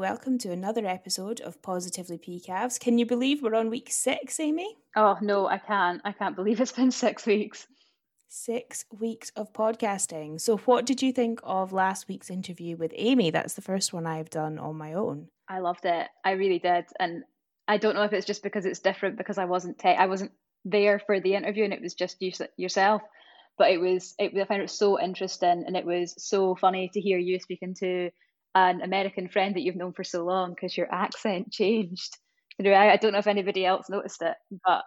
Welcome to another episode of Positively PKAVS. Can you believe we're on week six, Amy? Oh no, I can't. I can't believe it's been six weeks. Six weeks of podcasting. So, what did you think of last week's interview with Amy? That's the first one I've done on my own. I loved it. I really did, and I don't know if it's just because it's different because I wasn't te- I wasn't there for the interview and it was just you yourself. But it was it, I found it so interesting and it was so funny to hear you speaking to an American friend that you've known for so long because your accent changed. I don't know if anybody else noticed it, but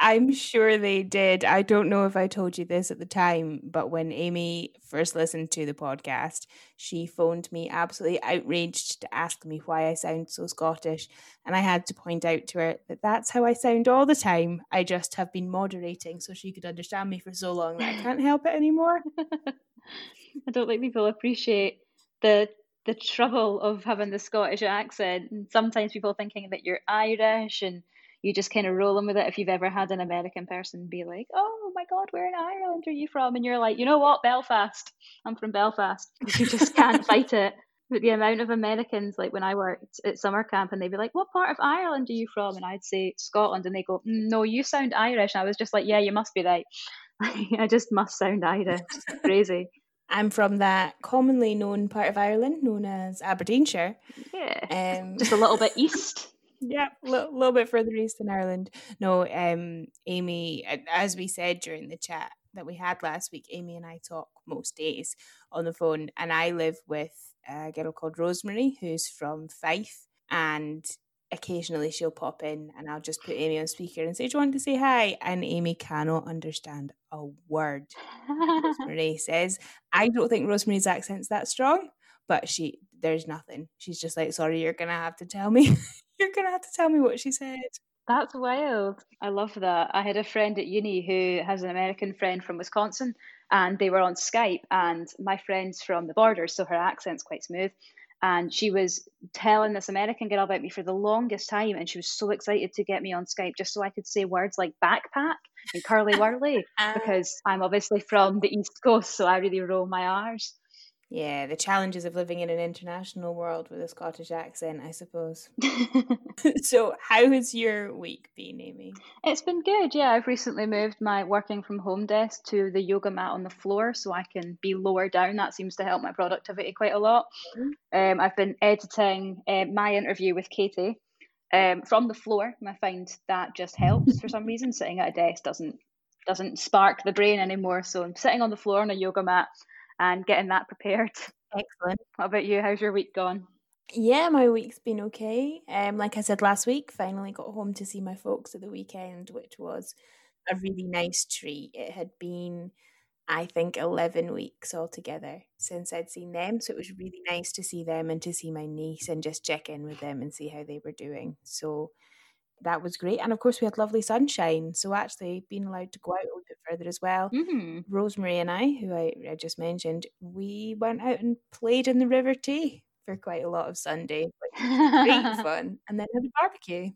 I'm sure they did. I don't know if I told you this at the time, but when Amy first listened to the podcast, she phoned me absolutely outraged to ask me why I sound so Scottish. And I had to point out to her that that's how I sound all the time. I just have been moderating so she could understand me for so long that I can't help it anymore. I don't think people appreciate the the trouble of having the Scottish accent and sometimes people thinking that you're Irish and you just kind of rolling with it if you've ever had an American person be like, "Oh my God, where in Ireland are you from?" and you're like, "You know what, Belfast. I'm from Belfast." You just can't fight it. But the amount of Americans, like when I worked at summer camp, and they'd be like, "What part of Ireland are you from?" and I'd say Scotland, and they go, mm, "No, you sound Irish." And I was just like, "Yeah, you must be right. I just must sound Irish." It's crazy. I'm from that commonly known part of Ireland known as Aberdeenshire. Yeah. Um, just a little bit east. Yeah, a little, little bit further east in Ireland. No, um, Amy, as we said during the chat that we had last week, Amy and I talk most days on the phone, and I live with a girl called Rosemary who's from Fife, and occasionally she'll pop in and I'll just put Amy on speaker and say, Do you want to say hi? And Amy cannot understand a word Rosemary says. I don't think Rosemary's accent's that strong, but she there's nothing. She's just like, Sorry, you're gonna have to tell me. you're gonna have to tell me what she said. That's wild. I love that. I had a friend at uni who has an American friend from Wisconsin and they were on Skype and my friend's from the border, so her accent's quite smooth and she was telling this American girl about me for the longest time, and she was so excited to get me on Skype just so I could say words like backpack and curly whirly because I'm obviously from the East Coast, so I really roll my R's. Yeah, the challenges of living in an international world with a Scottish accent, I suppose. so, how has your week been, Amy? It's been good. Yeah, I've recently moved my working from home desk to the yoga mat on the floor so I can be lower down. That seems to help my productivity quite a lot. Mm-hmm. Um, I've been editing uh, my interview with Katie um, from the floor. I find that just helps for some reason. Sitting at a desk doesn't doesn't spark the brain anymore. So I'm sitting on the floor on a yoga mat and getting that prepared. Excellent. What about you? How's your week gone? Yeah, my week's been okay. Um, like I said last week, finally got home to see my folks at the weekend, which was a really nice treat. It had been, I think, eleven weeks altogether since I'd seen them, so it was really nice to see them and to see my niece and just check in with them and see how they were doing. So that was great. And of course, we had lovely sunshine. So actually, being allowed to go out a little bit further as well. Mm-hmm. Rosemary and I, who I, I, just mentioned, we went out and played in the River Tay for quite a lot of Sunday. great fun. And then had a barbecue.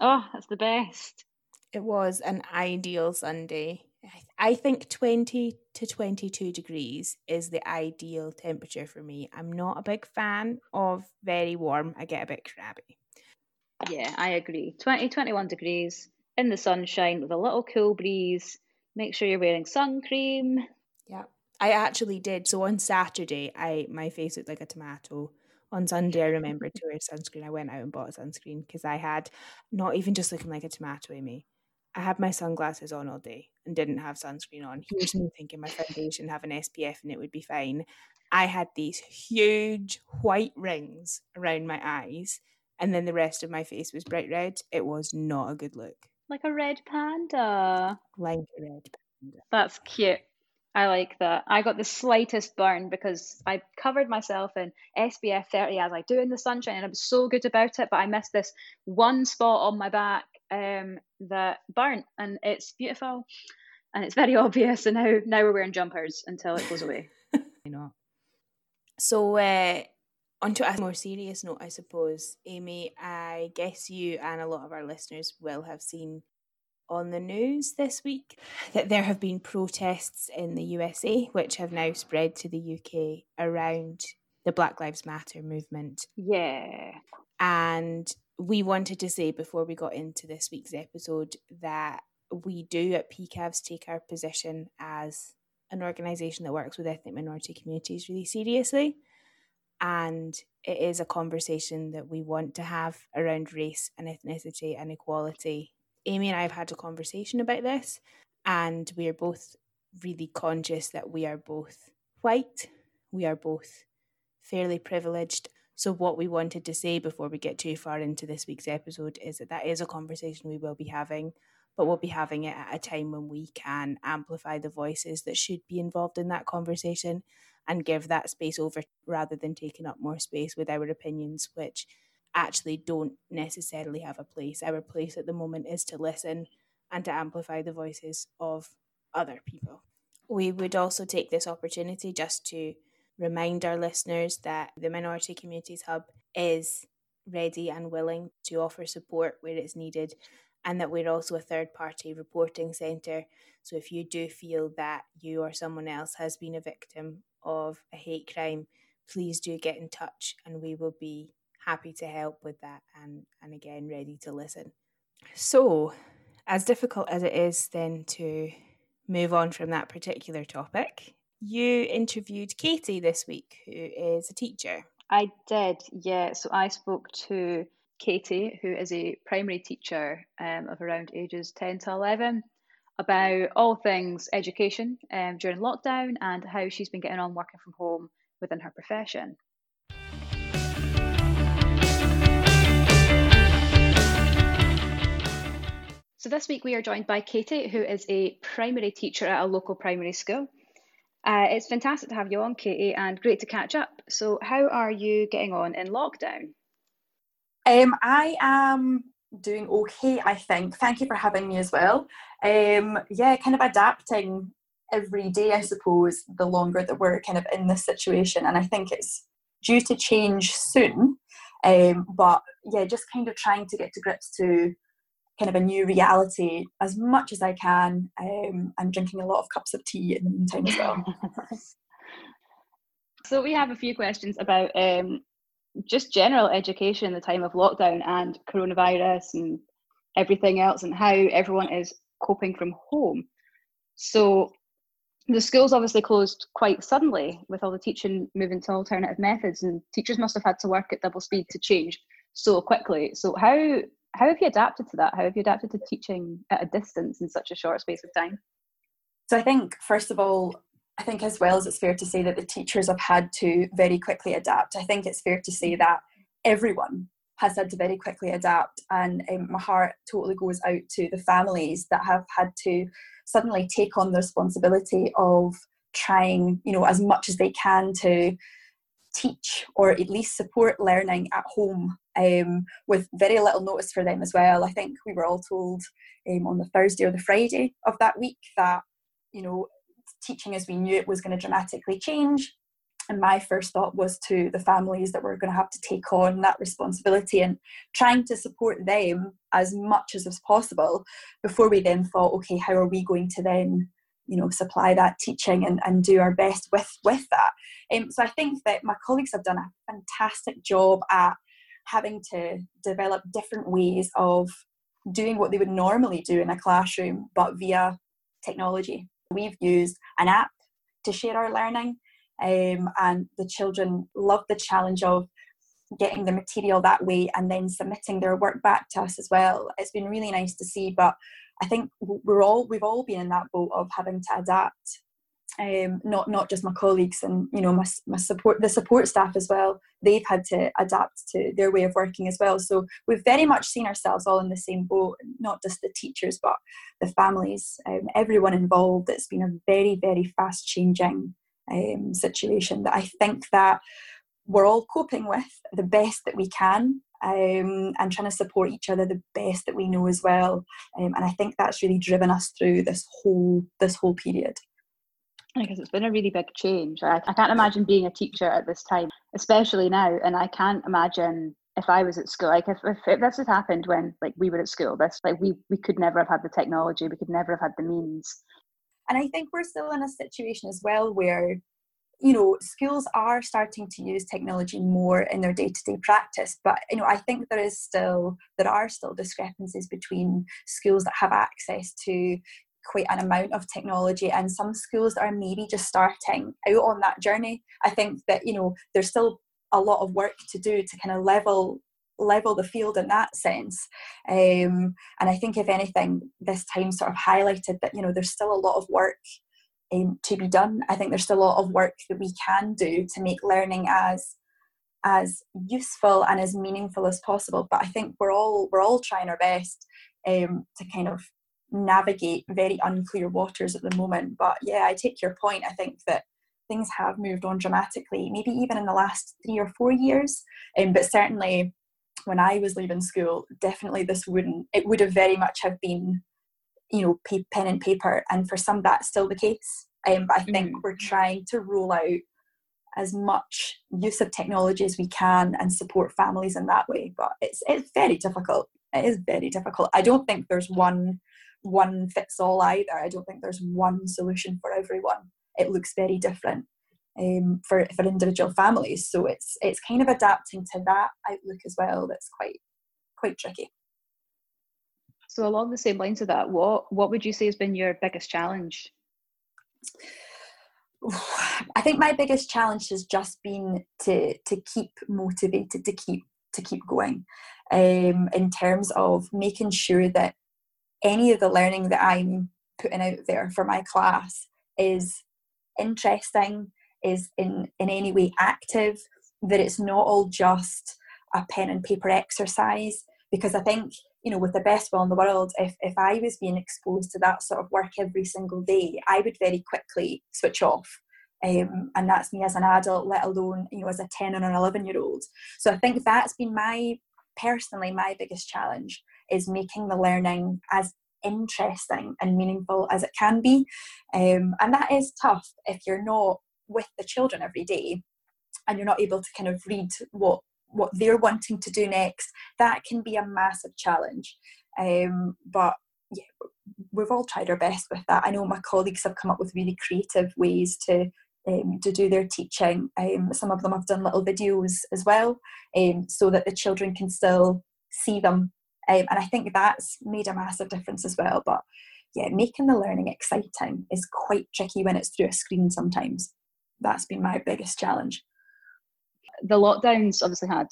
Oh, that's the best. It was an ideal Sunday. I think 20 to 22 degrees is the ideal temperature for me. I'm not a big fan of very warm. I get a bit crabby. Yeah, I agree. 20, 21 degrees in the sunshine with a little cool breeze. Make sure you're wearing sun cream. Yeah, I actually did. So on Saturday, I my face looked like a tomato. On Sunday, I remembered to wear sunscreen. I went out and bought sunscreen because I had not even just looking like a tomato, Amy. I had my sunglasses on all day and didn't have sunscreen on. Here's me thinking my foundation have an SPF and it would be fine. I had these huge white rings around my eyes and then the rest of my face was bright red. It was not a good look. Like a red panda. Like a red panda. That's cute. I like that. I got the slightest burn because I covered myself in SPF 30 as I do in the sunshine and I was so good about it, but I missed this one spot on my back um, that burnt and it's beautiful and it's very obvious and now now we're wearing jumpers until it goes away. you know. So uh, onto a more serious note, I suppose, Amy, I guess you and a lot of our listeners will have seen on the news this week that there have been protests in the USA, which have now spread to the UK around the Black Lives Matter movement. Yeah. And we wanted to say before we got into this week's episode that we do at PKAVS take our position as an organisation that works with ethnic minority communities really seriously. And it is a conversation that we want to have around race and ethnicity and equality. Amy and I have had a conversation about this, and we are both really conscious that we are both white, we are both fairly privileged. So, what we wanted to say before we get too far into this week's episode is that that is a conversation we will be having, but we'll be having it at a time when we can amplify the voices that should be involved in that conversation and give that space over rather than taking up more space with our opinions, which actually don't necessarily have a place. Our place at the moment is to listen and to amplify the voices of other people. We would also take this opportunity just to remind our listeners that the Minority Communities Hub is ready and willing to offer support where it's needed and that we're also a third party reporting centre. So if you do feel that you or someone else has been a victim of a hate crime, please do get in touch and we will be happy to help with that and, and again ready to listen. So, as difficult as it is then to move on from that particular topic, you interviewed Katie this week, who is a teacher. I did, yeah. So I spoke to Katie, who is a primary teacher um, of around ages 10 to 11, about all things education um, during lockdown and how she's been getting on working from home within her profession. So this week we are joined by Katie, who is a primary teacher at a local primary school. Uh, it's fantastic to have you on, Katie, and great to catch up. So, how are you getting on in lockdown? Um, I am doing okay, I think. Thank you for having me as well. Um, yeah, kind of adapting every day, I suppose, the longer that we're kind of in this situation. And I think it's due to change soon. Um, but yeah, just kind of trying to get to grips to kind of a new reality as much as I can. Um, I'm drinking a lot of cups of tea in the meantime as well. so we have a few questions about um, just general education in the time of lockdown and coronavirus and everything else, and how everyone is coping from home. So the schools obviously closed quite suddenly with all the teaching moving to alternative methods, and teachers must have had to work at double speed to change so quickly. So how how have you adapted to that? How have you adapted to teaching at a distance in such a short space of time? So I think first of all, I think as well as it's fair to say that the teachers have had to very quickly adapt. I think it's fair to say that everyone has had to very quickly adapt, and um, my heart totally goes out to the families that have had to suddenly take on the responsibility of trying, you know, as much as they can to teach or at least support learning at home um, with very little notice for them as well. I think we were all told um, on the Thursday or the Friday of that week that, you know, teaching as we knew it was going to dramatically change. And my first thought was to the families that were going to have to take on that responsibility and trying to support them as much as was possible before we then thought, okay, how are we going to then you know supply that teaching and, and do our best with with that um, so i think that my colleagues have done a fantastic job at having to develop different ways of doing what they would normally do in a classroom but via technology we've used an app to share our learning um, and the children love the challenge of getting the material that way and then submitting their work back to us as well it's been really nice to see but I think we're all we've all been in that boat of having to adapt. Um, not not just my colleagues and you know my, my support the support staff as well they've had to adapt to their way of working as well so we've very much seen ourselves all in the same boat not just the teachers but the families um, everyone involved it's been a very very fast changing um, situation that i think that we're all coping with the best that we can um, and trying to support each other the best that we know as well. Um, and I think that's really driven us through this whole this whole period. Because it's been a really big change. I, I can't imagine being a teacher at this time, especially now. And I can't imagine if I was at school, like if, if, if, this had happened when like we were at school, this like we we could never have had the technology, we could never have had the means. And I think we're still in a situation as well where you know schools are starting to use technology more in their day-to-day practice but you know i think there is still there are still discrepancies between schools that have access to quite an amount of technology and some schools that are maybe just starting out on that journey. I think that you know there's still a lot of work to do to kind of level level the field in that sense. Um, and i think if anything this time sort of highlighted that you know there's still a lot of work um, to be done. I think there's still a lot of work that we can do to make learning as as useful and as meaningful as possible. But i think we're all we're all trying our best um, to kind of navigate very unclear waters at the moment but yeah i take your point i think that things have moved on dramatically maybe even in the last three or four years um, but certainly when I was leaving school, definitely this wouldn't, it would have very much have been, you know, pen and paper. And for some, that's still the case. Um, but I think mm-hmm. we're trying to roll out as much use of technology as we can and support families in that way. But it's it's very difficult. It is very difficult. I don't think there's one one fits all either. I don't think there's one solution for everyone. It looks very different um, for for individual families. So it's it's kind of adapting to that outlook as well. That's quite quite tricky. So along the same lines of that, what what would you say has been your biggest challenge? I think my biggest challenge has just been to to keep motivated, to keep to keep going, um, in terms of making sure that any of the learning that I'm putting out there for my class is interesting, is in, in any way active, that it's not all just a pen and paper exercise. Because I think, you know, with the best will in the world, if, if I was being exposed to that sort of work every single day, I would very quickly switch off. Um, and that's me as an adult, let alone, you know, as a 10 and an 11 year old. So I think that's been my, personally, my biggest challenge is making the learning as interesting and meaningful as it can be. Um, and that is tough if you're not with the children every day and you're not able to kind of read what what they're wanting to do next. That can be a massive challenge. Um, but yeah we've all tried our best with that. I know my colleagues have come up with really creative ways to um, to do their teaching. Um, some of them have done little videos as well um, so that the children can still see them um, and i think that's made a massive difference as well but yeah making the learning exciting is quite tricky when it's through a screen sometimes that's been my biggest challenge. The lockdowns obviously had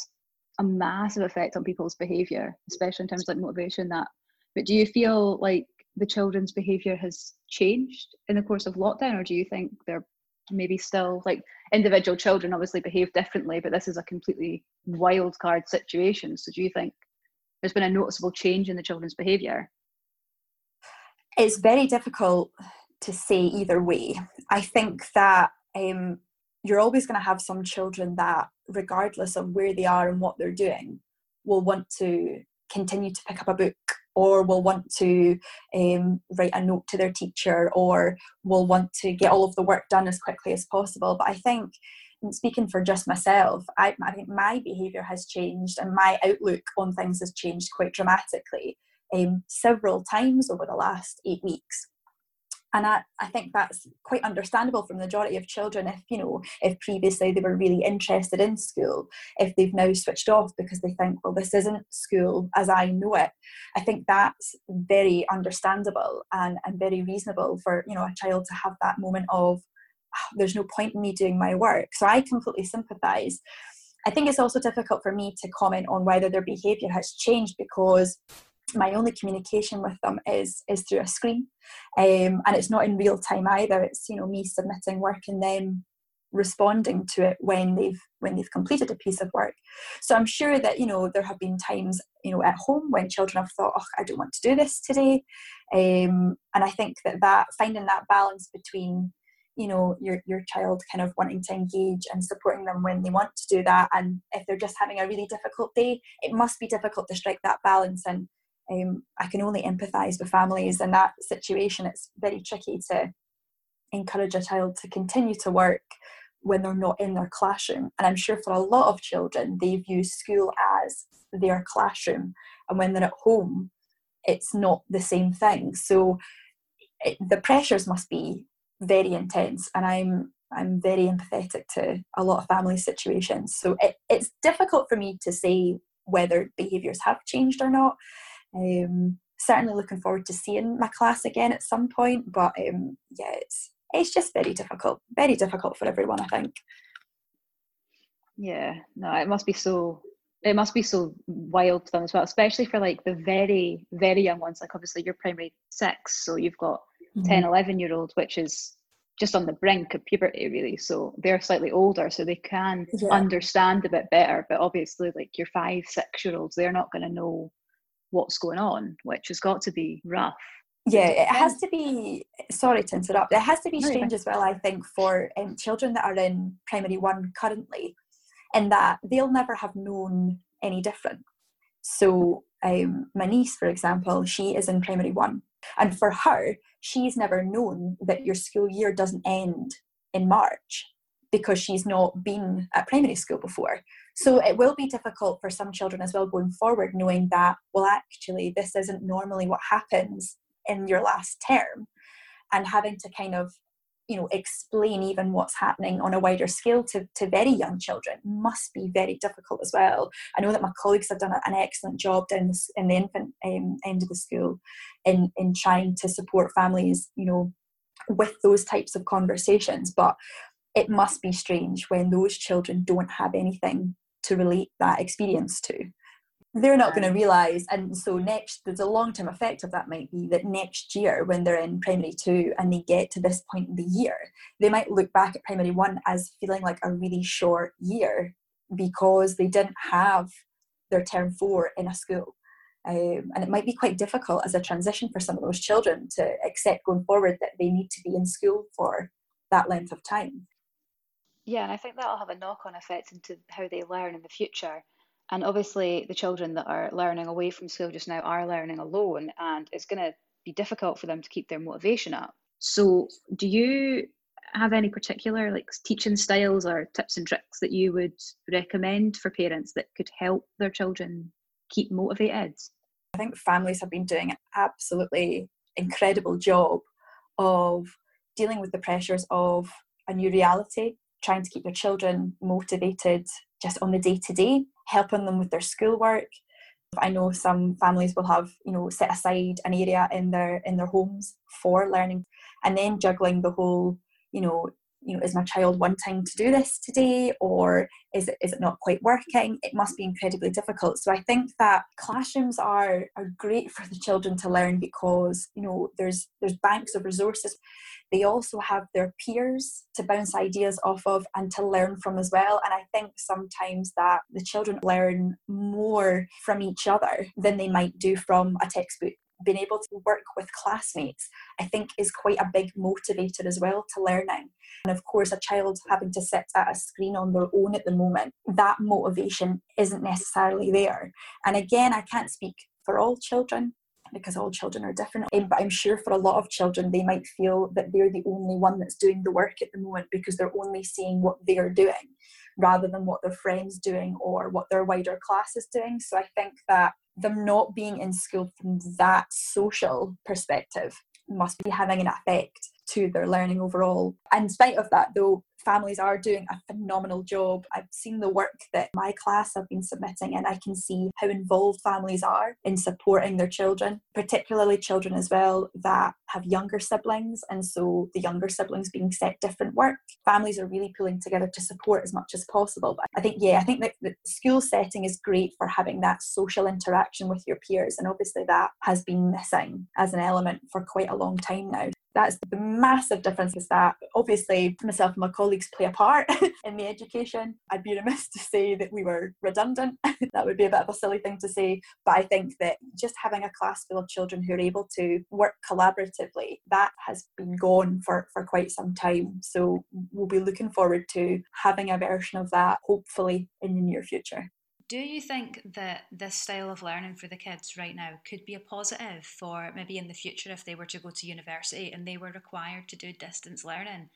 a massive effect on people's behaviour, especially in terms of like motivation. That, but do you feel like the children's behaviour has changed in the course of lockdown, or do you think they're maybe still like individual children obviously behave differently, but this is a completely wild card situation. So do you think there's been a noticeable change in the children's behaviour? It's very difficult to say either way. I think that um, you're always going to have some children that, regardless of where they are and what they're doing, will want to continue to pick up a book or will want to um, write a note to their teacher or will want to get all of the work done as quickly as possible. But I think, speaking for just myself, I, I think my behaviour has changed and my outlook on things has changed quite dramatically um, several times over the last eight weeks. And I, I think that's quite understandable from the majority of children if you know if previously they were really interested in school if they've now switched off because they think well this isn't school as i know it. I think that's very understandable and, and very reasonable for you know a child to have that moment of oh, there's no point in me doing my work. So i completely sympathize. I think it's also difficult for me to comment on whether their behavior has changed because my only communication with them is is through a screen. Um, and it's not in real time either. It's you know me submitting work and them responding to it when they've when they've completed a piece of work. So i'm sure that you know there have been times you know at home when children have thought oh i don't want to do this today. Um, and i think that that finding that balance between you know your your child kind of wanting to engage and supporting them when they want to do that and if they're just having a really difficult day it must be difficult to strike that balance and um, I can only empathise with families in that situation. It's very tricky to encourage a child to continue to work when they're not in their classroom. And I'm sure for a lot of children, they view school as their classroom. And when they're at home, it's not the same thing. So it, the pressures must be very intense. And I'm I'm very empathetic to a lot of family situations. So it, it's difficult for me to say whether behaviours have changed or not. Um, certainly looking forward to seeing my class again at some point, but um, yeah, it's it's just very difficult, very difficult for everyone, I think. Yeah, no, it must be so it must be so wild for them as well, especially for like the very, very young ones. Like obviously you're primary six, so you've got mm-hmm. 10, 11 year old, which is just on the brink of puberty really. So they're slightly older, so they can yeah. understand a bit better. But obviously like your five, six year olds, they're not gonna know what's going on, which has got to be rough. Yeah, it has to be. Sorry to interrupt. It has to be strange as well, I think, for um, children that are in primary one currently, in that they'll never have known any different. So, um, my niece, for example, she is in primary one, and for her, she's never known that your school year doesn't end in March because she's not been at primary school before. So it will be difficult for some children as well going forward, knowing that, well, actually, this isn't normally what happens in your last term, and having to kind of you know explain even what's happening on a wider scale to, to very young children must be very difficult as well. I know that my colleagues have done an excellent job down in the infant um, end of the school in in trying to support families you know with those types of conversations but it must be strange when those children don't have anything to relate that experience to they're not going to realize and so next there's a long-term effect of that might be that next year when they're in primary two and they get to this point in the year they might look back at primary one as feeling like a really short year because they didn't have their term four in a school. Um, and it might be quite difficult as a transition for some of those children to accept going forward that they need to be in school for that length of time. Yeah and i think that'll have a knock-on effect into how they learn in the future and obviously, the children that are learning away from school just now are learning alone, and it's going to be difficult for them to keep their motivation up. So, do you have any particular like teaching styles or tips and tricks that you would recommend for parents that could help their children keep motivated? I think families have been doing an absolutely incredible job of dealing with the pressures of a new reality, trying to keep their children motivated just on the day to day helping them with their schoolwork. I know some families will have, you know, set aside an area in their in their homes for learning, and then juggling the whole, you know, you know, is my child wanting to do this today, or is it is it not quite working? It must be incredibly difficult. So I think that classrooms are are great for the children to learn because you know there's there's banks of resources they also have their peers to bounce ideas off of and to learn from as well. And I think sometimes that the children learn more from each other than they might do from a textbook being able to work with classmates, I think is quite a big motivator as well to learning. And of course, a child having to sit at a screen on their own at the moment, that motivation isn't necessarily there. And again, I can't speak for all children, because all children are different. Um, but I'm sure for a lot of children, they might feel that they're the only one that's doing the work at the moment because they're only seeing what they're doing rather than what their friends doing or what their wider class is doing. So I think that them not being in school from that social perspective must be having an effect to their learning overall. In spite of that, though, families are doing a phenomenal job. I've seen the work that my class have been submitting, and I can see how involved families are in supporting their children, particularly children as well that have younger siblings, and so the younger siblings being set different work. Families are really pulling together to support as much as possible. But I think, yeah, I think that the school setting is great for having that social interaction with your peers, and obviously that has been missing as an element for quite a long time now that's the massive difference is that obviously myself and my colleagues play a part in the education. I'd be remiss to say that we were redundant. that would be a bit of a silly thing to say. But I think that just having a class full of children who are able to work collaboratively, that has been gone for, for quite some time. So we'll be looking forward to having a version of that hopefully in the near future. Do you think that this style of learning for the kids right now could be a positive for maybe in the future if they were to go to university and they were required to do distance learning?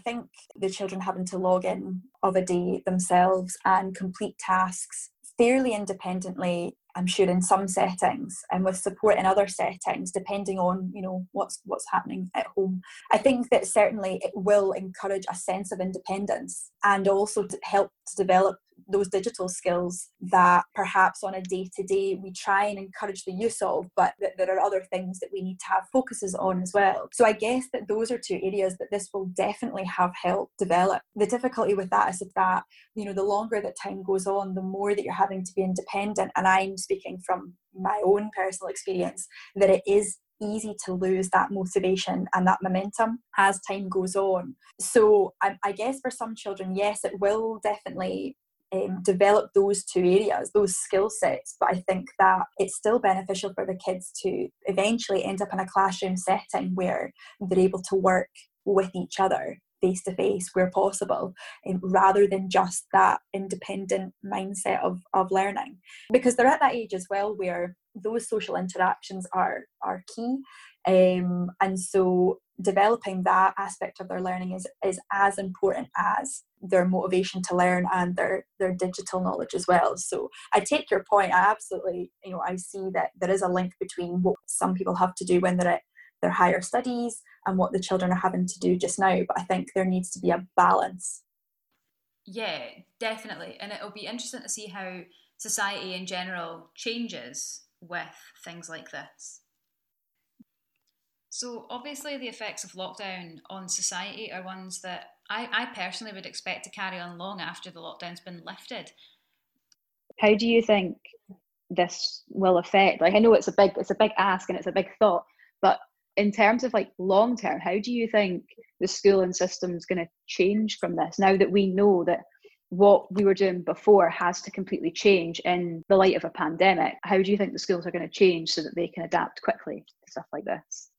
I think the children having to log in of a day themselves and complete tasks fairly independently I'm sure in some settings and with support in other settings, depending on you know what's what's happening at home. I think that certainly it will encourage a sense of independence and also to help to develop those digital skills that perhaps on a day to day we try and encourage the use of, but that there are other things that we need to have focuses on as well. So I guess that those are two areas that this will definitely have helped develop. The difficulty with that is that, you know, the longer that time goes on, the more that you're having to be independent. And I'm speaking from my own personal experience that it is easy to lose that motivation and that momentum as time goes on. So I, I, guess for some children, yes, it will definitely um, develop those two areas, those skill sets. But I think that it's still beneficial for the kids to eventually end up in a classroom setting where they're able to work with each other face to face where possible um, rather than just that independent mindset of, of learning because they're at that age as well where those social interactions are are key um, and so developing that aspect of their learning is, is as important as their motivation to learn and their, their digital knowledge as well. So I take your point. I absolutely, you know, I see that there is a link between what some people have to do when they're at their higher studies and what the children are having to do just now. But I think there needs to be a balance. Yeah, definitely. And it'll be interesting to see how society in general changes with things like this. So, obviously, the effects of lockdown on society are ones that I, I personally would expect to carry on long after the lockdown's been lifted. How do you think this will affect? Like, I know it's a big, it's a big ask and it's a big thought, but in terms of like long term, how do you think the schooling system is going to change from this now that we know that what we were doing before has to completely change in the light of a pandemic? How do you think the schools are going to change so that they can adapt quickly to stuff like this?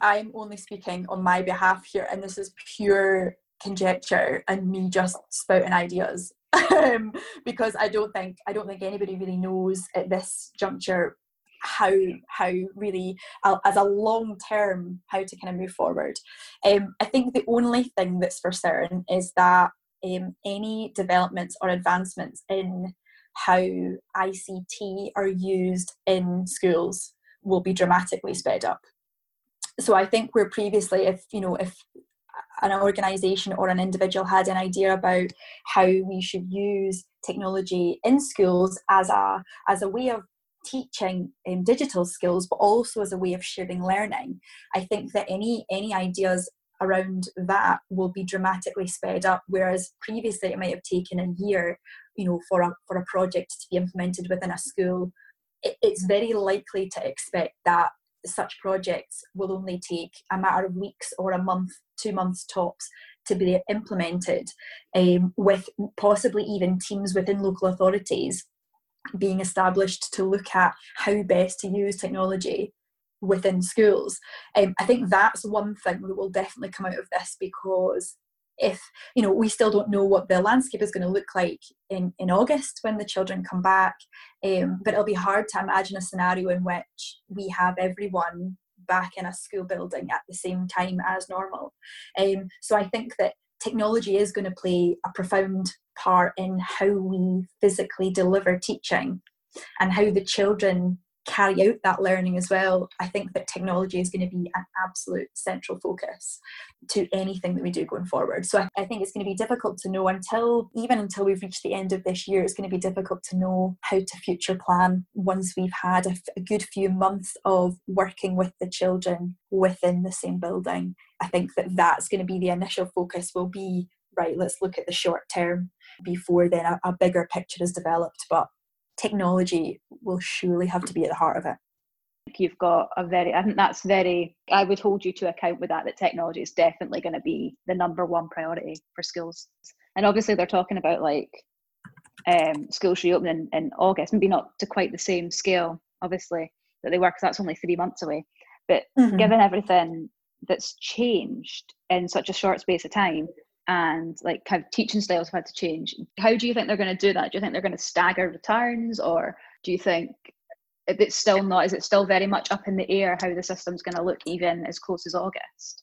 I'm only speaking on my behalf here, and this is pure conjecture and me just spouting ideas. um, because I don't think I don't think anybody really knows at this juncture how how really uh, as a long term how to kind of move forward. Um, I think the only thing that's for certain is that um, any developments or advancements in how ICT are used in schools will be dramatically sped up so I think where previously, if you know, if an organization or an individual had an idea about how we should use technology in schools as a as a way of teaching um, digital skills but also as a way of sharing learning i think that any any ideas around that will be dramatically sped up whereas previously it might have taken a year you know for a for a project to be implemented within a school it, it's very likely to expect that such projects will only take a matter of weeks or a month, two months tops to be implemented, um, with possibly even teams within local authorities being established to look at how best to use technology within schools. Um, I think that's one thing that will definitely come out of this because if you know we still don't know what the landscape is going to look like in in august when the children come back um, but it'll be hard to imagine a scenario in which we have everyone back in a school building at the same time as normal. Um, so i think that technology is going to play a profound part in how we physically deliver teaching and how the children carry out that learning as well, I think that technology is going to be an absolute central focus to anything that we do going forward. So I, think it's going to be difficult to know until, even until we've reached the end of this year, it's going to be difficult to know how to future plan once we've had a, f- a good few months of working with the children within the same building. I think that that's going to be the initial focus will be right let's look at the short term before then a, a bigger picture is developed but technology will surely have to be at the heart of it. You've got a very i think that's very i would hold you to account with that that technology is definitely going to be the number one priority for schools. And obviously they're talking about like um, schools reopening in august maybe not to quite the same scale obviously that they were because that's only three months away. But mm-hmm. given everything that's changed in such a short space of time and like kind of teaching styles have had to change. How do you think they're going to do that? Do you think they're going to stagger returns, or do you think it's still not? Is it still very much up in the air how the system's going to look even as close as August?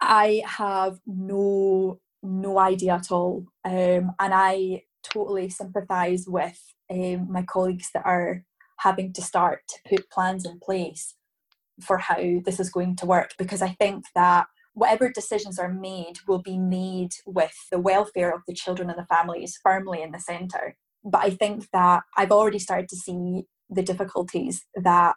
I have no no idea at all, um, and I totally sympathise with um, my colleagues that are having to start to put plans in place for how this is going to work because I think that whatever decisions are made will be made with the welfare of the children and the families firmly in the centre. But I think that I've already started to see the difficulties that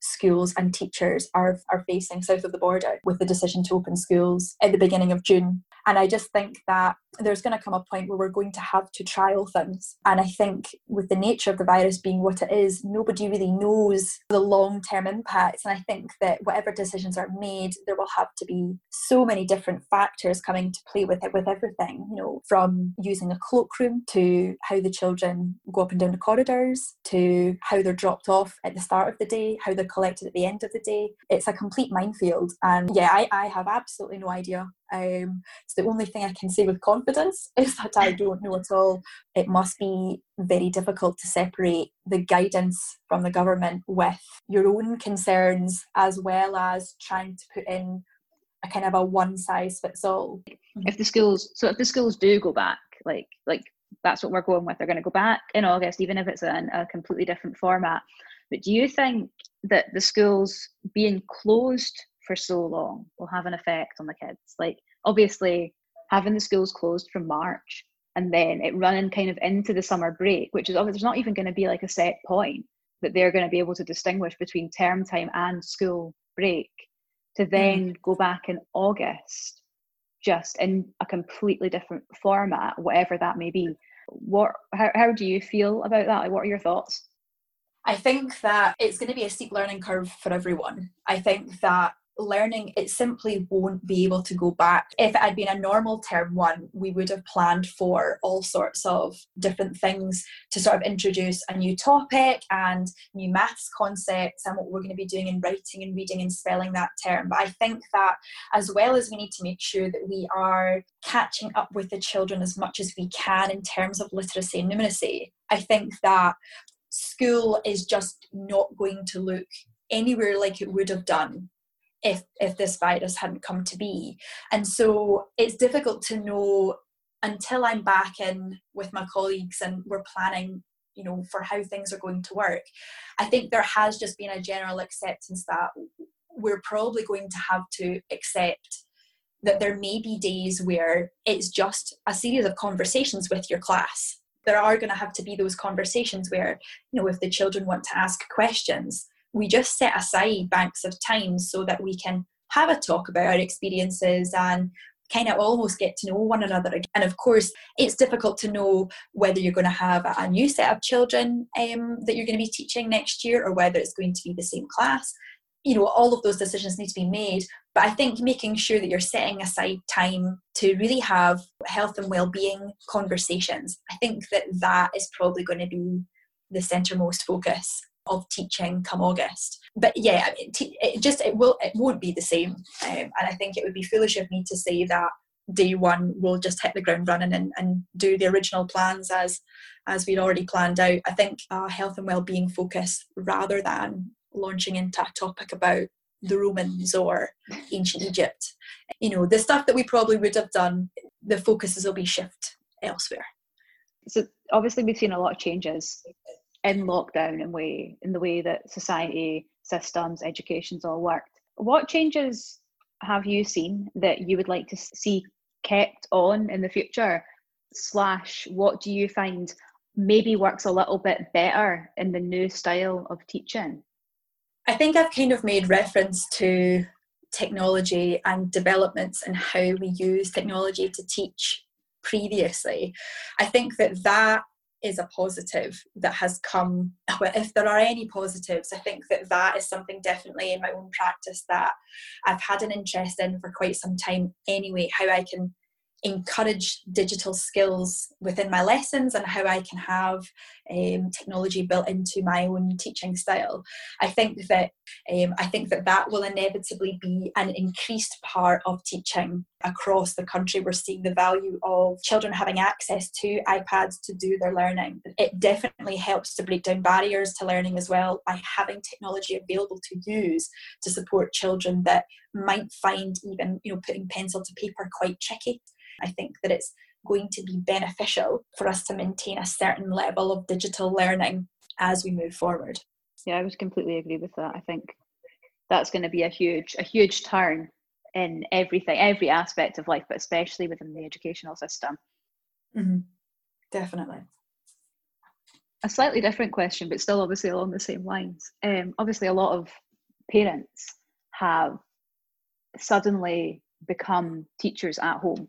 schools and teachers are, are facing south of the border with the decision to open schools at the beginning of June. And I just think that there's going to come a point where we're going to have to trial things. And I think with the nature of the virus being what it is, nobody really knows the long term impacts. And I think that whatever decisions are made, there will have to be so many different factors coming to play with it, with everything, you know, from using a cloakroom to how the children go up and down the corridors to how they're dropped off at the start of the day, how they're collected at the end of the day. It's a complete minefield. And yeah, I, I have absolutely no idea um, so the only thing I can say with confidence is that I don't know at all. It must be very difficult to separate the guidance from the government with your own concerns as well as trying to put in a kind of a one size fits all. If the schools, so if the schools do go back, like like that's what we're going with, they're going to go back in August, even if it's in a completely different format. But do you think that the schools being closed for so long will have an effect on the kids. Like obviously having the schools closed from March and then it running kind of into the summer break, which is obviously there's not even going to be like a set point that they're going to be able to distinguish between term time and school break to hmm. then mm. go back in August just in a completely different format, whatever that may be. What how, how do you feel about that? Like, what are your thoughts? I think that it's going to be a steep learning curve for everyone. I think that learning, it simply won't be able to go back. If it had been a normal term one, we would have planned for all sorts of different things to sort of introduce a new topic and new maths concepts and what we're going to be doing in writing and reading and spelling that term. But I think that as well as we need to make sure that we are catching up with the children as much as we can in terms of literacy and numeracy, I think that school is just not going to look anywhere like it would have done if if this virus hadn't come to be. And so it's difficult to know until i'm back in with my colleagues and we're planning you know for how things are going to work. I think there has just been a general acceptance that we're probably going to have to accept that there may be days where it's just a series of conversations with your class there are going to have to be those conversations where you know if the children want to ask questions we just set aside banks of time so that we can have a talk about our experiences and kind of almost get to know one another again. And of course, it's difficult to know whether you're going to have a new set of children um, that you're going to be teaching next year or whether it's going to be the same class. You know, all of those decisions need to be made. But I think making sure that you're setting aside time to really have health and well-being conversations, I think that that is probably going to be the centermost focus of teaching come August. But yeah, it just it will it won't be the same, um, and I think it would be foolish of me to say that day one we'll just hit the ground running and, and do the original plans as as we'd already planned out. I think a health and well-being focus rather than launching into a topic about the Romans or ancient Egypt. You know, the stuff that we probably would have done, the focuses will be shift elsewhere. So obviously we've seen a lot of changes in lockdown and way in the way that society systems education's all worked what changes have you seen that you would like to see kept on in the future slash what do you find maybe works a little bit better in the new style of teaching i think i've kind of made reference to technology and developments and how we use technology to teach previously. I think that that is a positive that has come if there are any positives i think that that is something definitely in my own practice that i've had an interest in for quite some time anyway how i can encourage digital skills within my lessons and how I can have um, technology built into my own teaching style. I think that um, I think that that will inevitably be an increased part of teaching across the country. We're seeing the value of children having access to iPads to do their learning. It definitely helps to break down barriers to learning as well by having technology available to use to support children that might find even you know putting pencil to paper quite tricky I think that it's going to be beneficial for us to maintain a certain level of digital learning as we move forward. Yeah, I would completely agree with that. I think that's going to be a huge, a huge turn in everything, every aspect of life, but especially within the educational system. Mm-hmm. Definitely. A slightly different question, but still obviously along the same lines. Um, obviously, a lot of parents have suddenly become teachers at home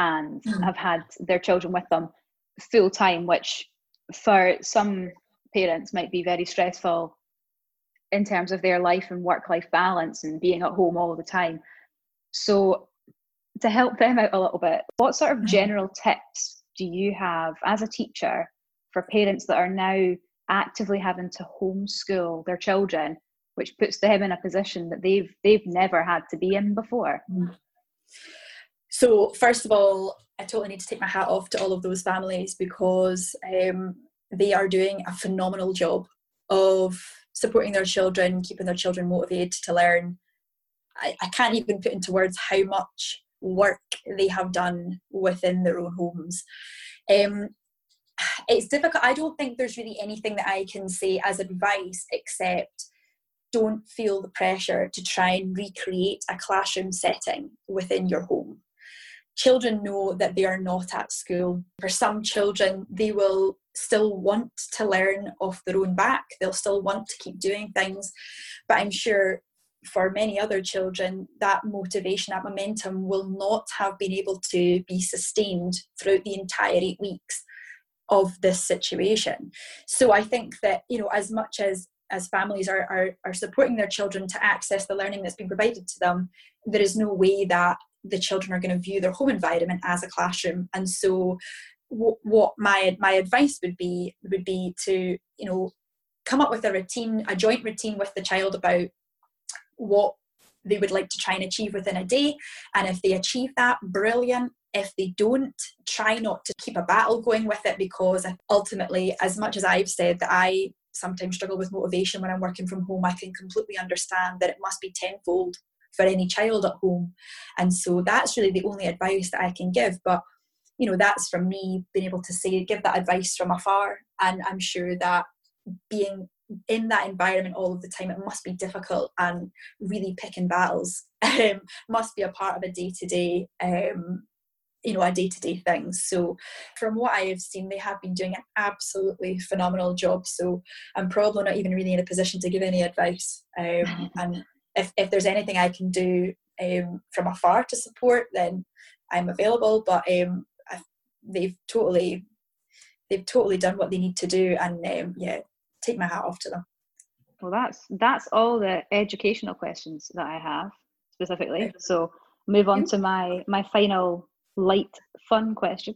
and mm. have had their children with them full time, which for some parents might be very stressful in terms of their life and work life balance and being at home all the time. So, to help them out a little bit, what sort of mm-hmm. general tips do you have as a teacher for parents that are now actively having to homeschool their children, which puts them in a position that they've they've never had to be in before? Mm. So, first of all, I totally need to take my hat off to all of those families because um, they are doing a phenomenal job of supporting their children, keeping their children motivated to learn. I, I can't even put into words how much work they have done within their own homes. Um, it's difficult. I don't think there's really anything that I can say as advice except don't feel the pressure to try and recreate a classroom setting within your home. Children know that they are not at school. For some children, they will still want to learn off their own back, they'll still want to keep doing things. But I'm sure for many other children, that motivation, that momentum will not have been able to be sustained throughout the entire eight weeks of this situation. So I think that, you know, as much as as families are, are, are supporting their children to access the learning that's been provided to them, there is no way that the children are going to view their home environment as a classroom. And so what my my advice would be would be to you know come up with a routine a joint routine with the child about what they would like to try and achieve within a day. And if they achieve that brilliant. If they don't try not to keep a battle going with it because ultimately as much as i've said that i sometimes struggle with motivation when i'm working from home i can completely understand that it must be tenfold for any child at home. And so that's really the only advice that i can give. But you know that's from me being able to say give that advice from afar. And i'm sure that being in that environment all of the time it must be difficult and really picking battles um, must be a part of a day-to-day um, you know a day-to-day thing. So from what i have seen they have been doing an absolutely phenomenal job. So i'm probably not even really in a position to give any advice um, and if, if there's anything i can do um, from afar to support then i'm available but um, they've totally they've totally done what they need to do and um, yeah take my hat off to them. Well that's that's all the educational questions that i have specifically. So move on to my my final light fun question.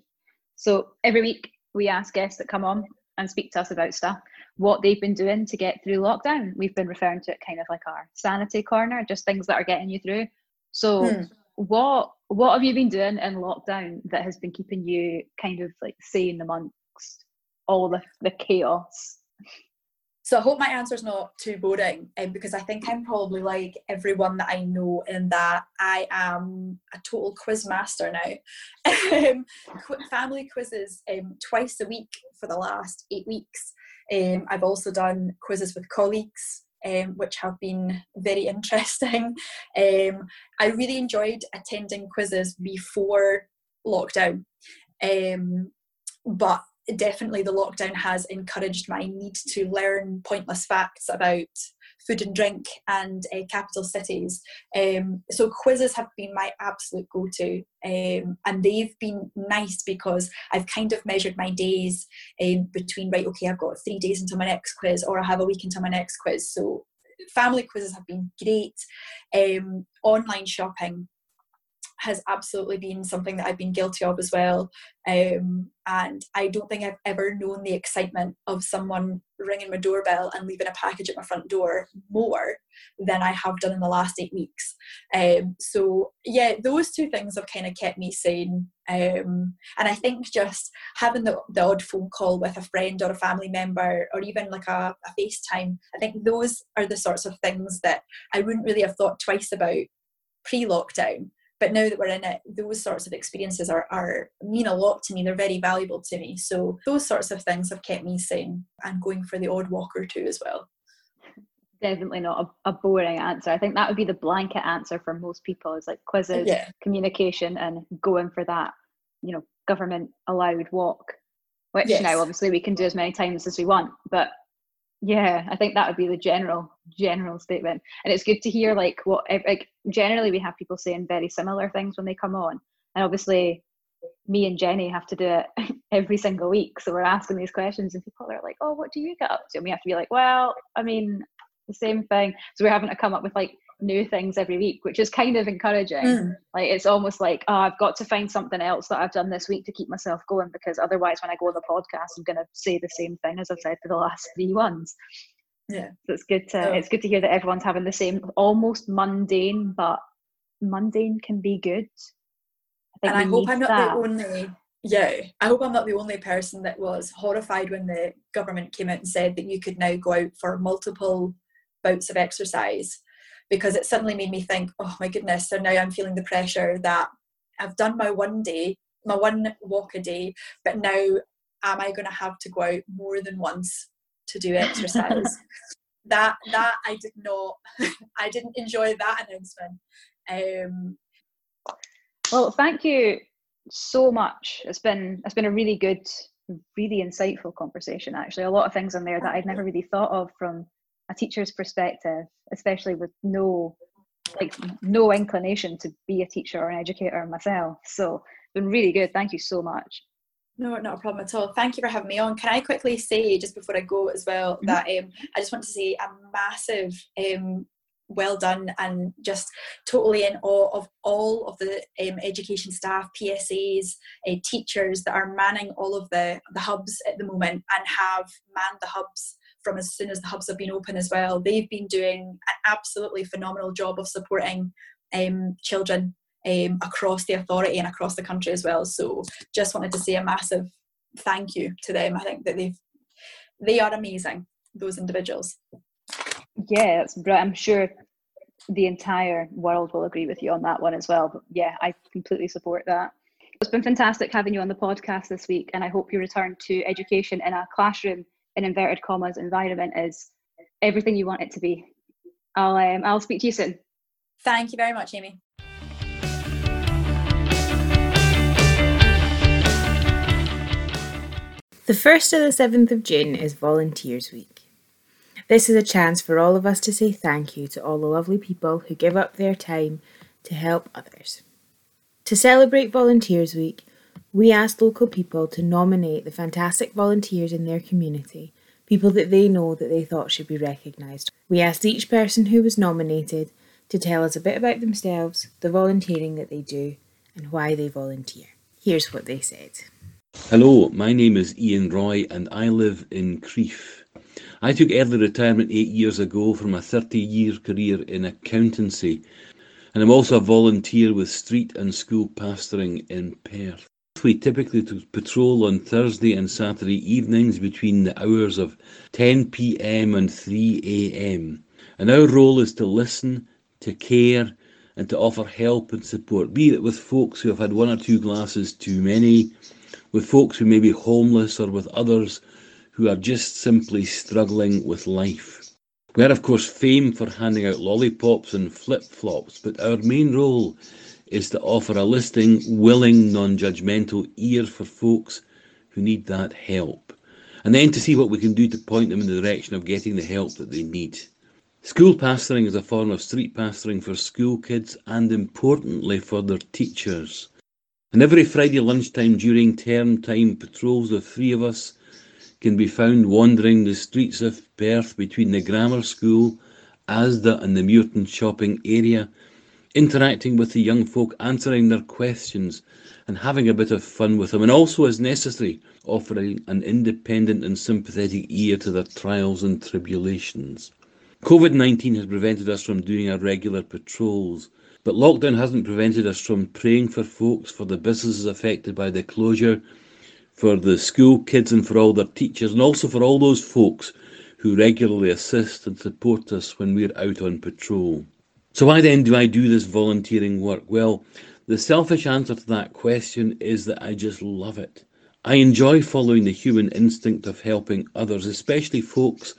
So every week we ask guests that come on and speak to us about stuff what they've been doing to get through lockdown we've been referring to it kind of like our sanity corner just things that are getting you through so hmm what what have you been doing in lockdown that has been keeping you kind of like sane amongst all the, the chaos so I hope my answer is not too boring um, because I think I'm probably like everyone that I know in that I am a total quiz master now. um, family quizzes um, twice a week for the last eight weeks. Um, I've also done quizzes with colleagues um, which have been very interesting. Um, I really enjoyed attending quizzes before lockdown, um, but definitely the lockdown has encouraged my need to learn pointless facts about food and drink and uh, capital cities. Um, so quizzes have been my absolute go-to, um, and they've been nice because I've kind of measured my days um, between right. Okay, I've got three days until my next quiz, or I have a week until my next quiz. So family quizzes have been great. Um, online shopping has absolutely been something that I've been guilty of as well. Um, and I don't think I've ever known the excitement of someone ringing my doorbell and leaving a package at my front door more than I have done in the last eight weeks. Um, so, yeah, those two things have kind of kept me sane. Um, and I think just having the, the odd phone call with a friend or a family member or even like a, a FaceTime, I think those are the sorts of things that I wouldn't really have thought twice about pre lockdown but now that we're in it those sorts of experiences are, are mean a lot to me they're very valuable to me so those sorts of things have kept me sane and going for the odd walk or two as well definitely not a, a, boring answer. I think that would be the blanket answer for most people is like quizzes, yeah. communication, and going for that, you know, government allowed walk, which yes. now obviously we can do as many times as we want. But yeah, I think that would be the general general statement. And it's good to hear like what like generally we have people saying very similar things when they come on, and obviously me and Jenny have to do it every single week. So we're asking these questions, and people are like, "Oh, what do you get up to?" And we have to be like, "Well, I mean, the same thing. So we're having to come up with like new things every week, which is kind of encouraging. Mm. Like it's almost like, oh, I've got to find something else that I've done this week to keep myself going because otherwise when I go on the podcast I'm gonna say the same thing as I've said for the last three ones. Yeah. So it's good to it's good to hear that everyone's having the same almost mundane, but mundane can be good. I and I hope I'm not that. the only yeah, I hope I'm not the only person that was horrified when the government came out and said that you could now go out for multiple bouts of exercise because it suddenly made me think, oh my goodness, so now I'm feeling the pressure that I've done my one day, my one walk a day, but now am I going to have to go out more than once to do exercise? that that I did not, I didn't enjoy that announcement. Um, well, thank you so much. It's been it's been a really good, really insightful conversation. Actually, a lot of things in there that I'd never really thought of from a teacher's perspective, especially with no like no inclination to be a teacher or an educator myself. So it's been really good. Thank you so much. No, not a problem at all. Thank you for having me on. Can I quickly say, just before I go as well, mm-hmm. that um, I just want to say a massive um, well done and just totally in awe of all of the um, education staff, PSAs, uh, teachers that are manning all of the, the hubs at the moment and have manned the hubs from as soon as the hubs have been open as well. They've been doing an absolutely phenomenal job of supporting um, children um, across the authority and across the country as well. So just wanted to say a massive thank you to them. I think that they've they are amazing, those individuals. Yeah, it's, I'm sure the entire world will agree with you on that one as well. But yeah, I completely support that. It's been fantastic having you on the podcast this week, and I hope you return to education in a classroom in inverted commas environment is everything you want it to be. I'll um, I'll speak to you soon. Thank you very much, Amy. The 1st to the 7th of June is Volunteers Week. This is a chance for all of us to say thank you to all the lovely people who give up their time to help others. To celebrate Volunteers Week, we asked local people to nominate the fantastic volunteers in their community, people that they know that they thought should be recognised. We asked each person who was nominated to tell us a bit about themselves, the volunteering that they do, and why they volunteer. Here's what they said. Hello, my name is Ian Roy and I live in Crieff. I took early retirement eight years ago from a 30 year career in accountancy and I'm also a volunteer with street and school pastoring in Perth we typically patrol on Thursday and Saturday evenings between the hours of 10 pm and 3 am. And our role is to listen, to care, and to offer help and support, be it with folks who have had one or two glasses too many, with folks who may be homeless, or with others who are just simply struggling with life. We are, of course, famed for handing out lollipops and flip flops, but our main role is to offer a listening, willing, non judgmental ear for folks who need that help, and then to see what we can do to point them in the direction of getting the help that they need. School pastoring is a form of street pastoring for school kids and importantly for their teachers. And every Friday lunchtime during term time, patrols of three of us can be found wandering the streets of Perth between the grammar school, Asda, and the Muirton shopping area interacting with the young folk, answering their questions, and having a bit of fun with them, and also, as necessary, offering an independent and sympathetic ear to their trials and tribulations. COVID 19 has prevented us from doing our regular patrols, but lockdown hasn't prevented us from praying for folks, for the businesses affected by the closure, for the school kids, and for all their teachers, and also for all those folks who regularly assist and support us when we're out on patrol. So why then do I do this volunteering work? Well, The selfish answer to that question is that I just love it. I enjoy following the human instinct of helping others, especially folks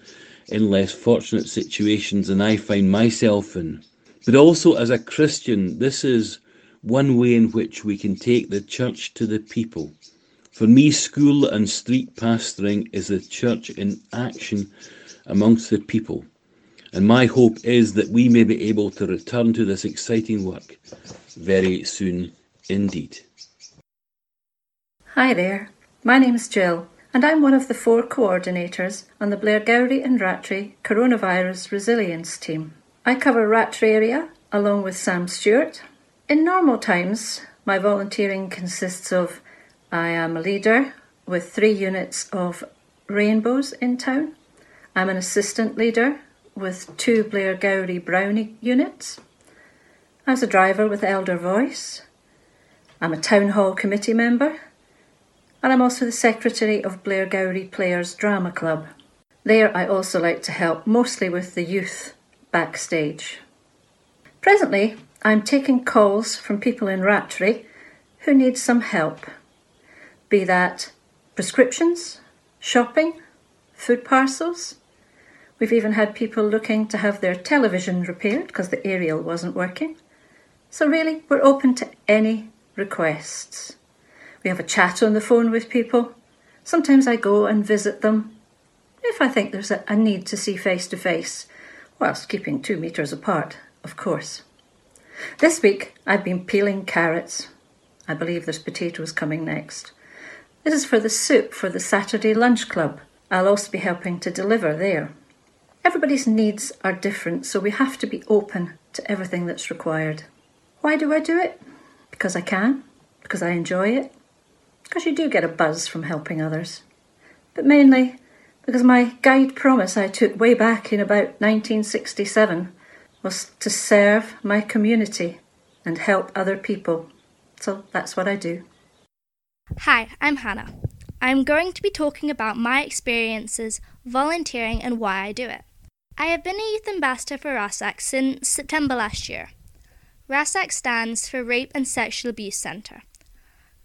in less fortunate situations than I find myself in. But also, as a Christian, this is one way in which we can take the church to the people. For me, school and street pastoring is the church in action amongst the people. And my hope is that we may be able to return to this exciting work very soon indeed. Hi there, my name is Jill, and I'm one of the four coordinators on the Blairgowrie and Rattray Coronavirus Resilience Team. I cover Rattray area along with Sam Stewart. In normal times, my volunteering consists of I am a leader with three units of rainbows in town. I'm an assistant leader with two Blairgowrie Brownie units. I was a driver with Elder Voice. I'm a Town Hall Committee member. And I'm also the secretary of Blairgowrie Players Drama Club. There, I also like to help mostly with the youth backstage. Presently, I'm taking calls from people in Rattray who need some help, be that prescriptions, shopping, food parcels, We've even had people looking to have their television repaired because the aerial wasn't working. So, really, we're open to any requests. We have a chat on the phone with people. Sometimes I go and visit them if I think there's a, need to see face to face, whilst keeping two metres apart, of course. This week I've been peeling carrots. I believe there's potatoes coming next. This is for the soup for the Saturday lunch club. I'll also be helping to deliver there. Everybody's needs are different, so we have to be open to everything that's required. Why do I do it? Because I can, because I enjoy it, because you do get a buzz from helping others. But mainly because my guide promise I took way back in about 1967 was to serve my community and help other people. So that's what I do. Hi, I'm Hannah. I'm going to be talking about my experiences volunteering and why I do it. I have been a youth ambassador for RASAC since September last year. RASAC stands for Rape and Sexual Abuse Centre.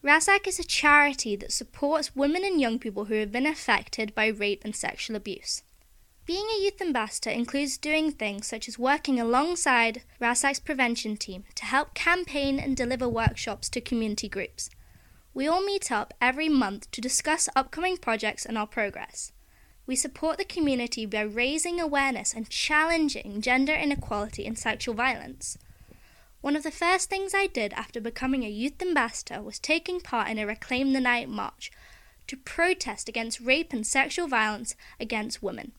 RASAC is a charity that supports women and young people who have been affected by rape and sexual abuse. Being a youth ambassador includes doing things such as working alongside RASAC's prevention team to help campaign and deliver workshops to community groups. We all meet up every month to discuss upcoming projects and our progress. We support the community by raising awareness and challenging gender inequality and sexual violence. One of the first things I did after becoming a youth ambassador was taking part in a Reclaim the Night march to protest against rape and sexual violence against women.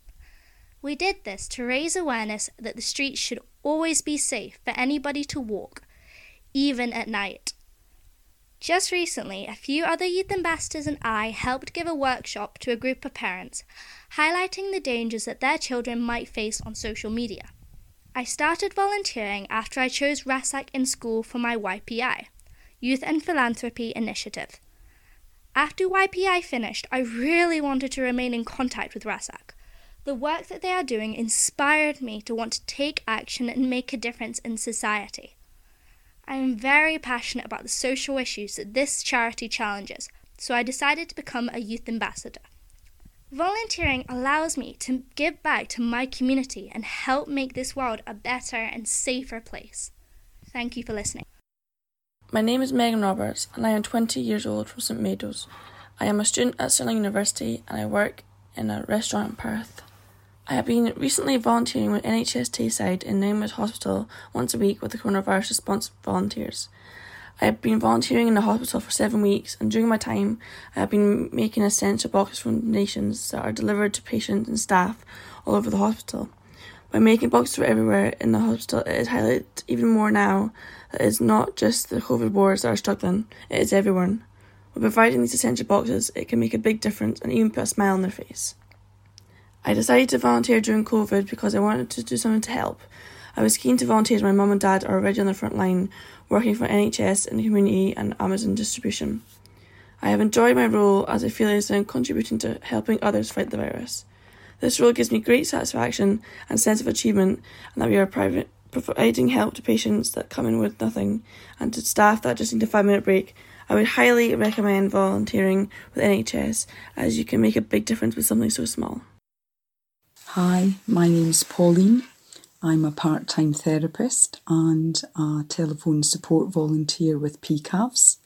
We did this to raise awareness that the streets should always be safe for anybody to walk, even at night. Just recently, a few other youth ambassadors and I helped give a workshop to a group of parents, highlighting the dangers that their children might face on social media. I started volunteering after I chose RASAC in school for my YPI, Youth and Philanthropy Initiative. After YPI finished, I really wanted to remain in contact with RASAC. The work that they are doing inspired me to want to take action and make a difference in society. I am very passionate about the social issues that this charity challenges, so I decided to become a youth ambassador. Volunteering allows me to give back to my community and help make this world a better and safer place. Thank you for listening. My name is Megan Roberts and I am 20 years old from St Meadows. I am a student at Stirling University and I work in a restaurant in Perth. I have been recently volunteering with NHS Tayside in Ninewells Hospital once a week with the coronavirus response volunteers. I have been volunteering in the hospital for seven weeks, and during my time, I have been making essential boxes from donations that are delivered to patients and staff all over the hospital. By making boxes for everywhere in the hospital, it is highlighted even more now that it is not just the COVID wards that are struggling, it is everyone. By providing these essential boxes, it can make a big difference and even put a smile on their face. I decided to volunteer during COVID because I wanted to do something to help. I was keen to volunteer as my mum and dad are already on the front line, working for NHS in the community and Amazon distribution. I have enjoyed my role as I feel as I am contributing to helping others fight the virus. This role gives me great satisfaction and sense of achievement and that we are providing help to patients that come in with nothing and to staff that just need a five minute break. I would highly recommend volunteering with NHS as you can make a big difference with something so small. Hi, my name is Pauline. I'm a part time therapist and a telephone support volunteer with PKAVS.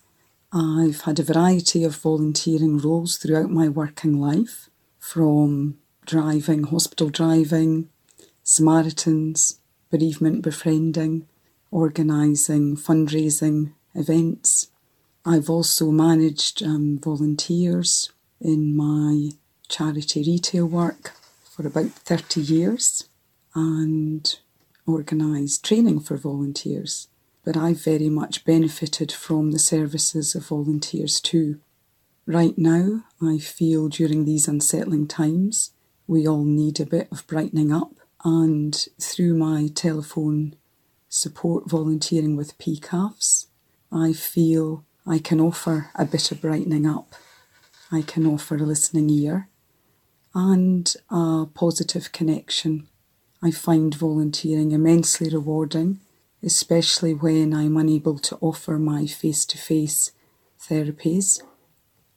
I've had a variety of volunteering roles throughout my working life, from driving, hospital driving, Samaritans, bereavement befriending, organising fundraising events. I've also managed um, volunteers in my charity retail work for about 30 years and organised training for volunteers. But I've very much benefited from the services of volunteers too. Right now, I feel during these unsettling times, we all need a bit of brightening up and through my telephone support volunteering with PKAVS, I feel I can offer a bit of brightening up. I can offer a listening ear and a positive connection. I find volunteering immensely rewarding, especially when I'm unable to offer my face to face therapies.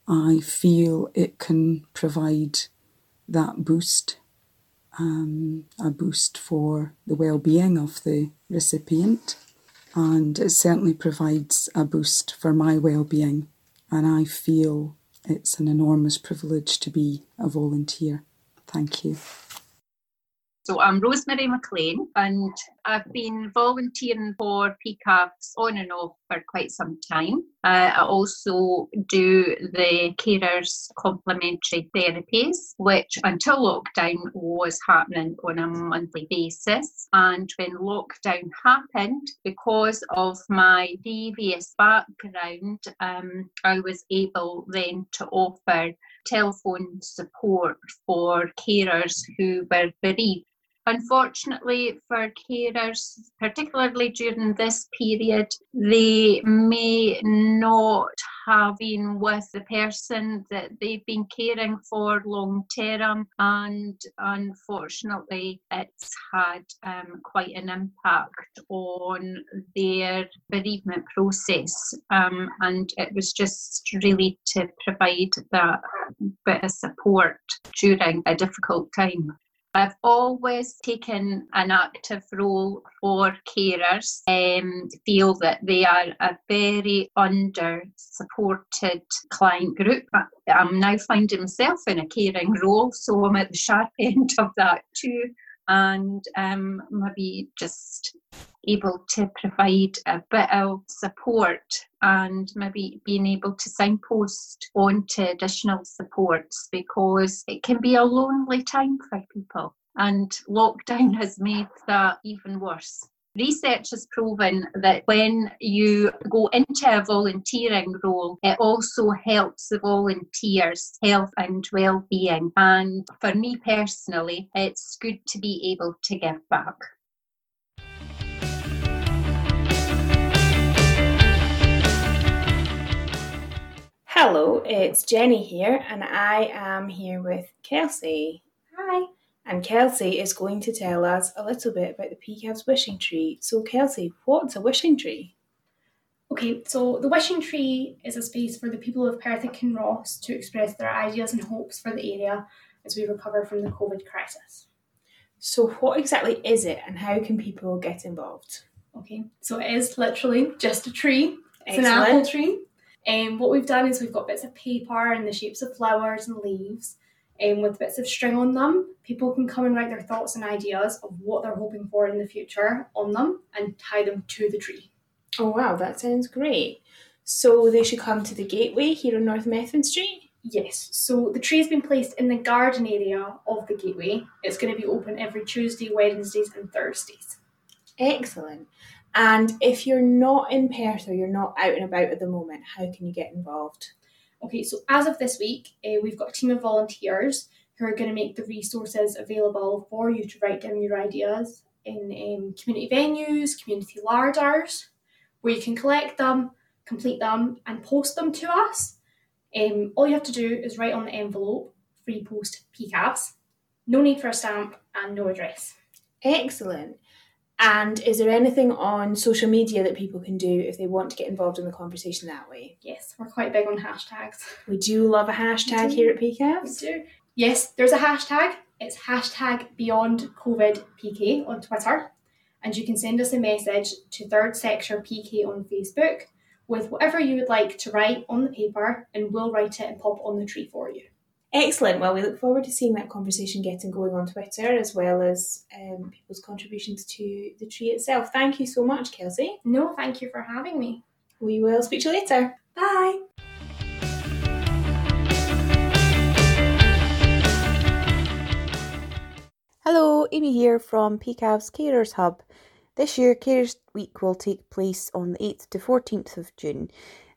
I feel it can provide that boost um, a boost for the well-being of the recipient and it certainly provides a boost for my well-being and I feel it's an enormous privilege to be a volunteer. Thank you. So I'm Rosemary McLean and I've been volunteering for PKAVS on and off for quite some time. Uh, I also do the carers complementary therapies, which until lockdown was happening on a monthly basis. And when lockdown happened, because of my devious background, um, I was able then to offer telephone support for carers who were bereaved Unfortunately, for carers, particularly during this period, they may not have been with the person that they've been caring for long term, and unfortunately, it's had um, quite an impact on their bereavement process. Um, and it was just really to provide that bit of support during a difficult time. I've always taken an active role for carers, um, feel that they are a very under supported client group. I'm now finding myself in a caring role, so I'm at the sharp end of that too and um, maybe just able to provide a bit of support and maybe being able to signpost on to additional supports because it can be a lonely time for people and lockdown has made that even worse. Research has proven that when you go into a volunteering role, it also helps the volunteers' health and well-being. And for me personally, it's good to be able to give back. Hello, it's Jenny here, and I am here with Kelsey. Hi and Kelsey is going to tell us a little bit about the PKAVS wishing tree. So, Kelsey, what's a wishing tree? Okay, so the wishing tree is a space for the people of Perth and Kinross to express their ideas and hopes for the area as we recover from the COVID crisis. So, what exactly is it and how can people get involved? Okay, so it is literally just a tree, it's Excellent. an apple tree. And um, what we've done is we've got bits of paper in the shapes of flowers and leaves um, with bits of string on them. People can come and write their thoughts and ideas of what they're hoping for in the future on them and tie them to the tree. Oh wow, that sounds great. So they should come to the gateway here on North Methven Street? Yes, so the tree has been placed in the garden area of the gateway. It's going to be open every Tuesday, Wednesdays, and Thursdays. Excellent. And if you're not in Perth or you're not out and about at the moment, how can you get involved? Okay, so as of this week, uh, we've got a team of volunteers who are going to make the resources available for you to write down your ideas in um, community venues, community larders, where you can collect them, complete them, and post them to us. Um, all you have to do is write on the envelope free post PKAVS, no need for a stamp, and no address. Excellent. And is there anything on social media that people can do if they want to get involved in the conversation that way? Yes, we're quite big on hashtags. We do love a hashtag here at PKAVS. We do. Yes, there's a hashtag. It's hashtag Beyond COVID PK on Twitter, and you can send us a message to Third Sector PK on Facebook with whatever you would like to write on the paper, and we'll write it and pop on the tree for you. Excellent. Well, we look forward to seeing that conversation getting going on Twitter as well as um, people's contributions to the tree itself. Thank you so much, Kelsey. No, thank you for having me. We will speak to you later. Bye. Hello, Amy here from PKAVS Carers Hub. This year, Carers Week will take place on the 8th to 14th of June,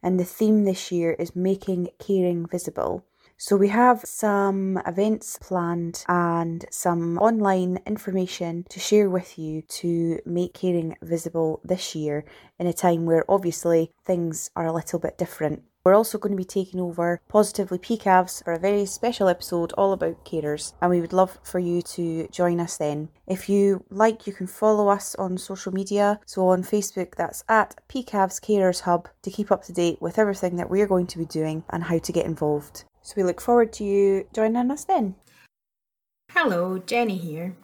and the theme this year is Making Caring Visible. So, we have some events planned and some online information to share with you to make caring visible this year in a time where obviously things are a little bit different. We're also going to be taking over Positively PKAVS for a very special episode all about carers, and we would love for you to join us then. If you like, you can follow us on social media. So on Facebook, that's at PKAVS Carers Hub to keep up to date with everything that we're going to be doing and how to get involved. So we look forward to you joining us then. Hello, Jenny here.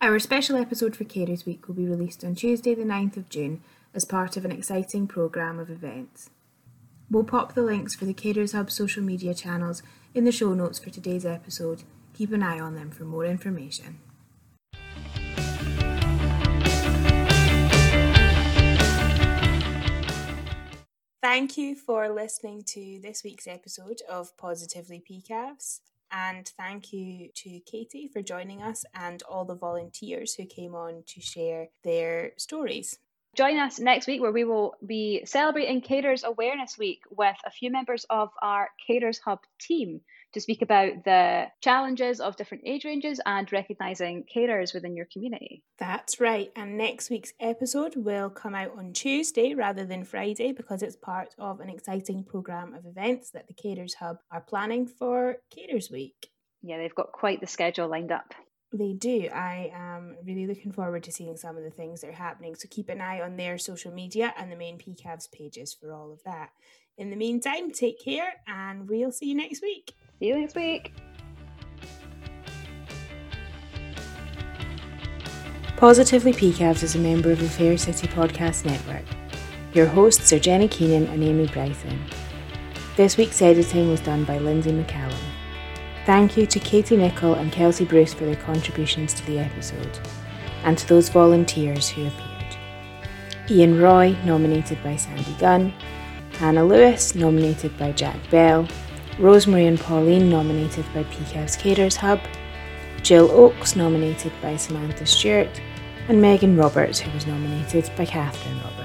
Our special episode for Carers Week will be released on Tuesday, the 9th of June, as part of an exciting programme of events. We'll pop the links for the Carers Hub social media channels in the show notes for today's episode. Keep an eye on them for more information. Thank you for listening to this week's episode of Positively PKAVS. And thank you to Katie for joining us and all the volunteers who came on to share their stories. Join us next week where we will be celebrating Carers Awareness Week with a few members of our Carers Hub team to speak about the challenges of different age ranges and recognising carers within your community. That's right, and next week's episode will come out on Tuesday rather than Friday because it's part of an exciting programme of events that the Carers Hub are planning for Carers Week. Yeah, they've got quite the schedule lined up. They do. I am really looking forward to seeing some of the things that are happening. So keep an eye on their social media and the main PKAVS pages for all of that. In the meantime, take care and we'll see you next week. See you next week. Positively PKAVS is a member of the Fair City Podcast Network. Your hosts are Jenny Keenan and Amy Bryson. This week's editing was done by Lindsay McCallum. Thank you to Katie Nichol and Kelsey Bruce for their contributions to the episode, and to those volunteers who appeared. Ian Roy, nominated by Sandy Gunn, Hannah Lewis, nominated by Jack Bell, Rosemary and Pauline, nominated by PKAVS Carers Hub, Jill Oakes, nominated by Samantha Stewart, and Megan Roberts, who was nominated by Catherine Roberts.